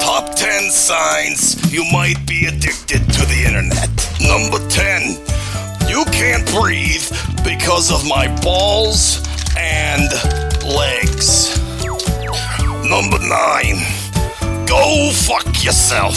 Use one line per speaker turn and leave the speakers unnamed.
Top 10 signs you might be addicted to the internet. Number 10, you can't breathe because of my balls and legs. Number 9, go fuck yourself.